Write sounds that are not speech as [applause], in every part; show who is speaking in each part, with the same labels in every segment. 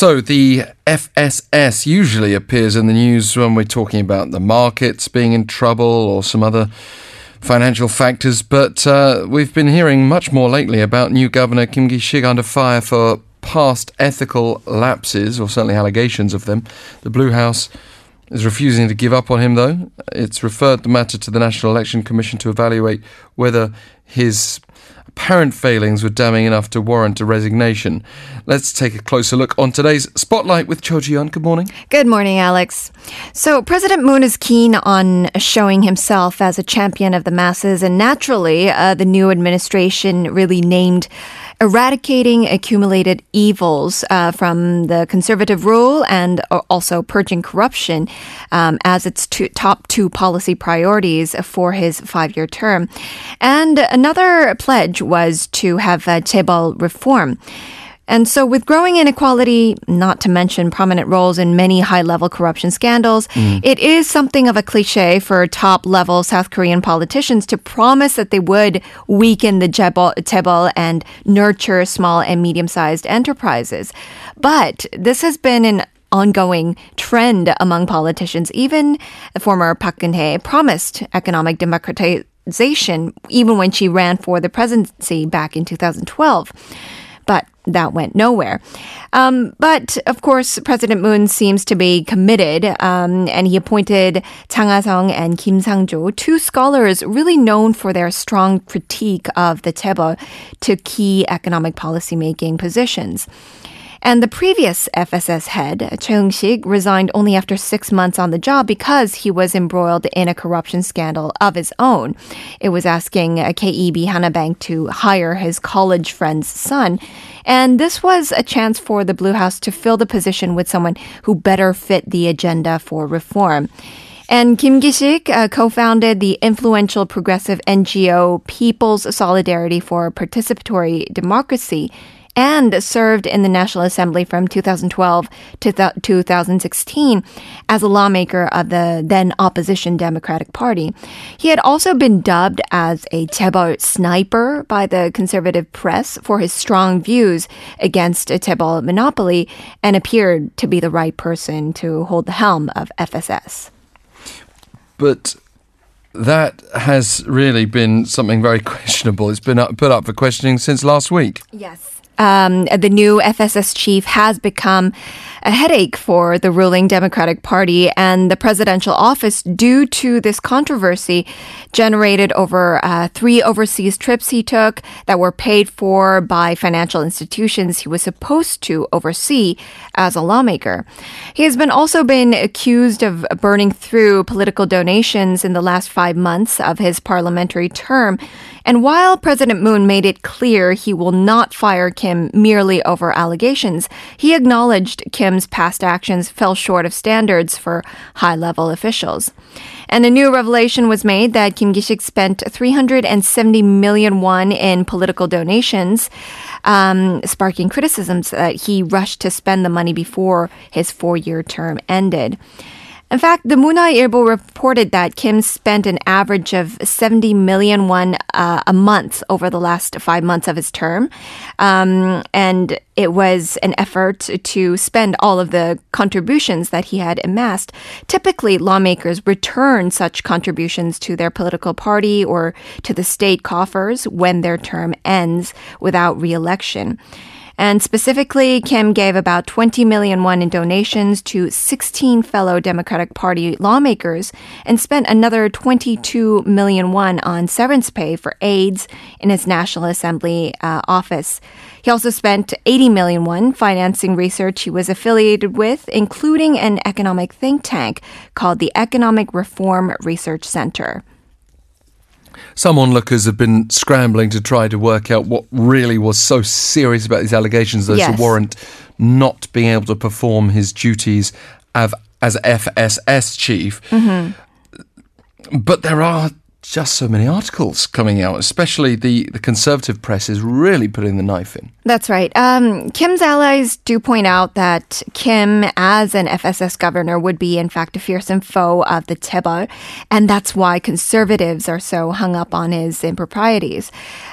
Speaker 1: So, the FSS usually appears in the news when we're talking about the markets being in trouble or some other financial factors, but uh, we've been hearing much more lately about new Governor Kim Ki-sik under fire for past ethical lapses, or certainly allegations of them. The Blue House is refusing to give up on him, though. It's referred the matter to the National Election Commission to evaluate whether his apparent failings were damning enough to warrant a resignation. Let's take a closer look on today's Spotlight with Cho Ji-yeon. Good morning.
Speaker 2: Good morning, Alex. So, President Moon is keen on showing himself as a champion of the masses, and naturally, uh, the new administration really named eradicating accumulated evils uh, from the conservative rule and also purging corruption um, as its two, top two policy priorities for his five year term. And another pledge was to have uh, reform. And so, with growing inequality, not to mention prominent roles in many high level corruption scandals, mm. it is something of a cliche for top level South Korean politicians to promise that they would weaken the chaebol and nurture small and medium sized enterprises. But this has been an ongoing trend among politicians. Even former Park Geun-hye promised economic democratization even when she ran for the presidency back in 2012 but that went nowhere. Um, but of course, President Moon seems to be committed, um, and he appointed Chang Ha-sung and Kim Sang-jo, two scholars really known for their strong critique of the chaebol, to key economic policymaking positions. And the previous FSS head, Choi Eung-sik, resigned only after six months on the job because he was embroiled in a corruption scandal of his own. It was asking KEB Hana Bank to hire his college friend's son. And this was a chance for the Blue House to fill the position with someone who better fit the agenda for reform. And Kim Ki-sik uh, co-founded the influential progressive NGO People's Solidarity for Participatory Democracy and served in the National Assembly from 2012 to th- 2016 as a lawmaker of the then opposition Democratic Party. He had also been dubbed as a chaebol sniper by the conservative press for his strong views against a chaebol monopoly and appeared to be the right person to hold the helm of FSS.
Speaker 1: But that has really been something very [laughs] questionable. It's been up, put up for questioning since last week.
Speaker 2: Yes um, the new FSS chief has become a headache for the ruling Democratic Party and the presidential office due to this controversy generated over uh, three overseas trips he took that were paid for by financial institutions he was supposed to oversee as a lawmaker. He has been also been accused of burning through political donations in the last five months of his parliamentary term and while President Moon made it clear he will not fire Kim merely over allegations, he acknowledged Kim's past actions fell short of standards for high level officials. And a new revelation was made that Kim Ki-sik spent 370 million won in political donations, um, sparking criticisms that he rushed to spend the money before his four-year term ended. In fact, the Munhwa-ilbo reported that Kim spent an average of 70 million won uh, a month over the last five months of his term. Um, and it was an effort to spend all of the contributions that he had amassed. Typically, lawmakers return such contributions to their political party or to the state coffers when their term ends without reelection. And specifically, Kim gave about 20 million won in donations to 16 fellow Democratic Party lawmakers and spent another 22 million won on severance pay for aides in his National Assembly uh, office. He also spent 80 million won financing research he was affiliated with, including an economic think tank called the Economic Reform Research Center
Speaker 1: some onlookers have been scrambling to try to work out what really was so serious about these allegations as yes. to warrant not being able to perform his duties as, as FSS chief. Mm-hmm. But there are just so many articles coming out, especially the, the conservative press is really putting the knife in.
Speaker 2: That's right. Um, Kim's allies do point out that Kim, as an FSS governor, would be in fact a fearsome foe of the Chaebol, and that's why conservatives are so hung up on his improprieties.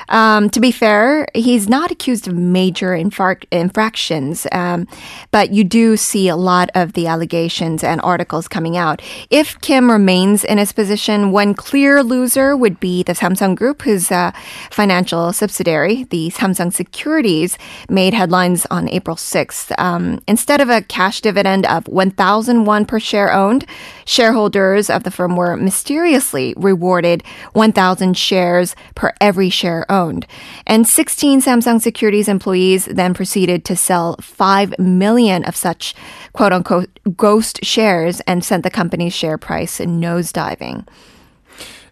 Speaker 2: Um, to be fair, he's not accused of major infar- infractions, um, but you do see a lot of the allegations and articles coming out. If Kim remains in his position, one clear loser would be the Samsung Group, whose uh, financial subsidiary, the Samsung Securities, made headlines on April 6th. Um, instead of a cash dividend of 1,001 per share owned, shareholders of the firm were mysteriously rewarded 1,000 shares per every share owned owned. And 16 Samsung Securities employees then proceeded to sell 5 million of such quote unquote ghost shares and sent the company's share price nosediving.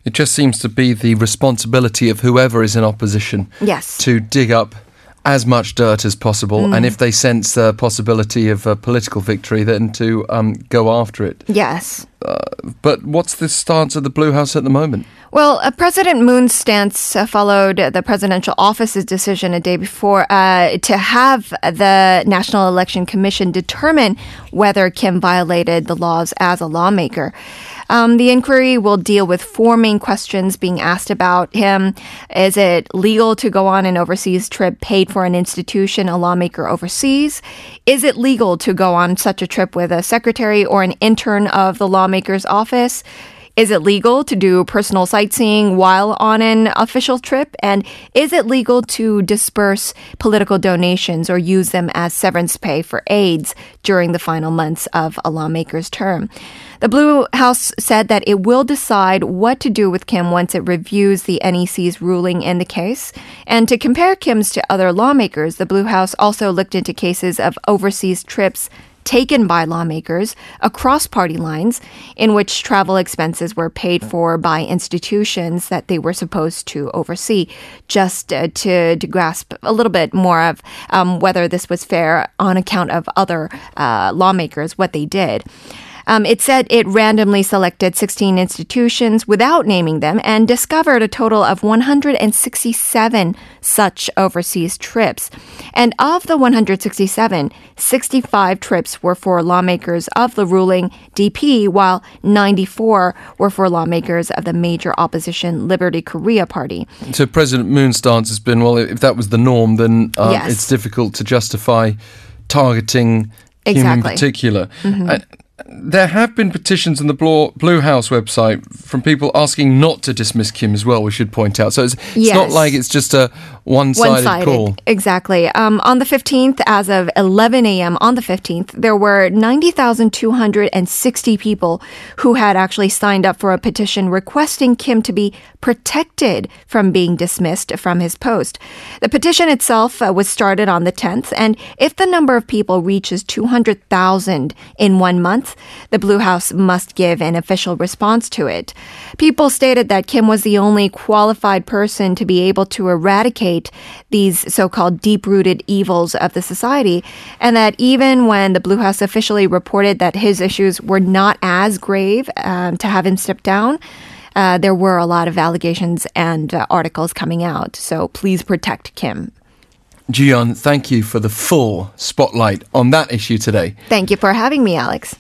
Speaker 1: It just seems to be the responsibility of whoever is in opposition
Speaker 2: yes.
Speaker 1: to dig up as much dirt as possible, mm. and if they sense the possibility of a political victory, then to um, go after it.
Speaker 2: Yes.
Speaker 1: Uh, but what's the stance of the Blue House at the moment?
Speaker 2: Well, uh, President Moon's stance uh, followed the presidential office's decision a day before uh, to have the National Election Commission determine whether Kim violated the laws as a lawmaker. Um, the inquiry will deal with four main questions being asked about him. Is it legal to go on an overseas trip paid for an institution, a lawmaker overseas? Is it legal to go on such a trip with a secretary or an intern of the lawmaker's office? Is it legal to do personal sightseeing while on an official trip? And is it legal to disperse political donations or use them as severance pay for aides during the final months of a lawmaker's term? The Blue House said that it will decide what to do with Kim once it reviews the NEC's ruling in the case. And to compare Kim's to other lawmakers, the Blue House also looked into cases of overseas trips taken by lawmakers across party lines in which travel expenses were paid for by institutions that they were supposed to oversee, just uh, to, to grasp a little bit more of um, whether this was fair on account of other uh, lawmakers, what they did. Um, it said it randomly selected 16 institutions without naming them and discovered a total of 167 such overseas trips. And of the 167, 65 trips were for lawmakers of the ruling DP, while 94 were for lawmakers of the major opposition Liberty Korea Party.
Speaker 1: So President Moon's stance has been well, if that was the norm, then uh, yes. it's difficult to justify targeting exactly. him in particular. Mm-hmm. Uh, there have been petitions on the Blue House website from people asking not to dismiss Kim as well, we should point out. So it's, it's yes. not like it's just a one sided call.
Speaker 2: Exactly. Um, on the 15th, as of 11 a.m. on the 15th, there were 90,260 people who had actually signed up for a petition requesting Kim to be protected from being dismissed from his post. The petition itself uh, was started on the 10th, and if the number of people reaches 200,000 in one month, the Blue House must give an official response to it. People stated that Kim was the only qualified person to be able to eradicate these so-called deep-rooted evils of the society, and that even when the Blue House officially reported that his issues were not as grave um, to have him step down, uh, there were a lot of allegations and uh, articles coming out. So please protect Kim.
Speaker 1: Jiyeon, thank you for the full spotlight on that issue today.
Speaker 2: Thank you for having me, Alex.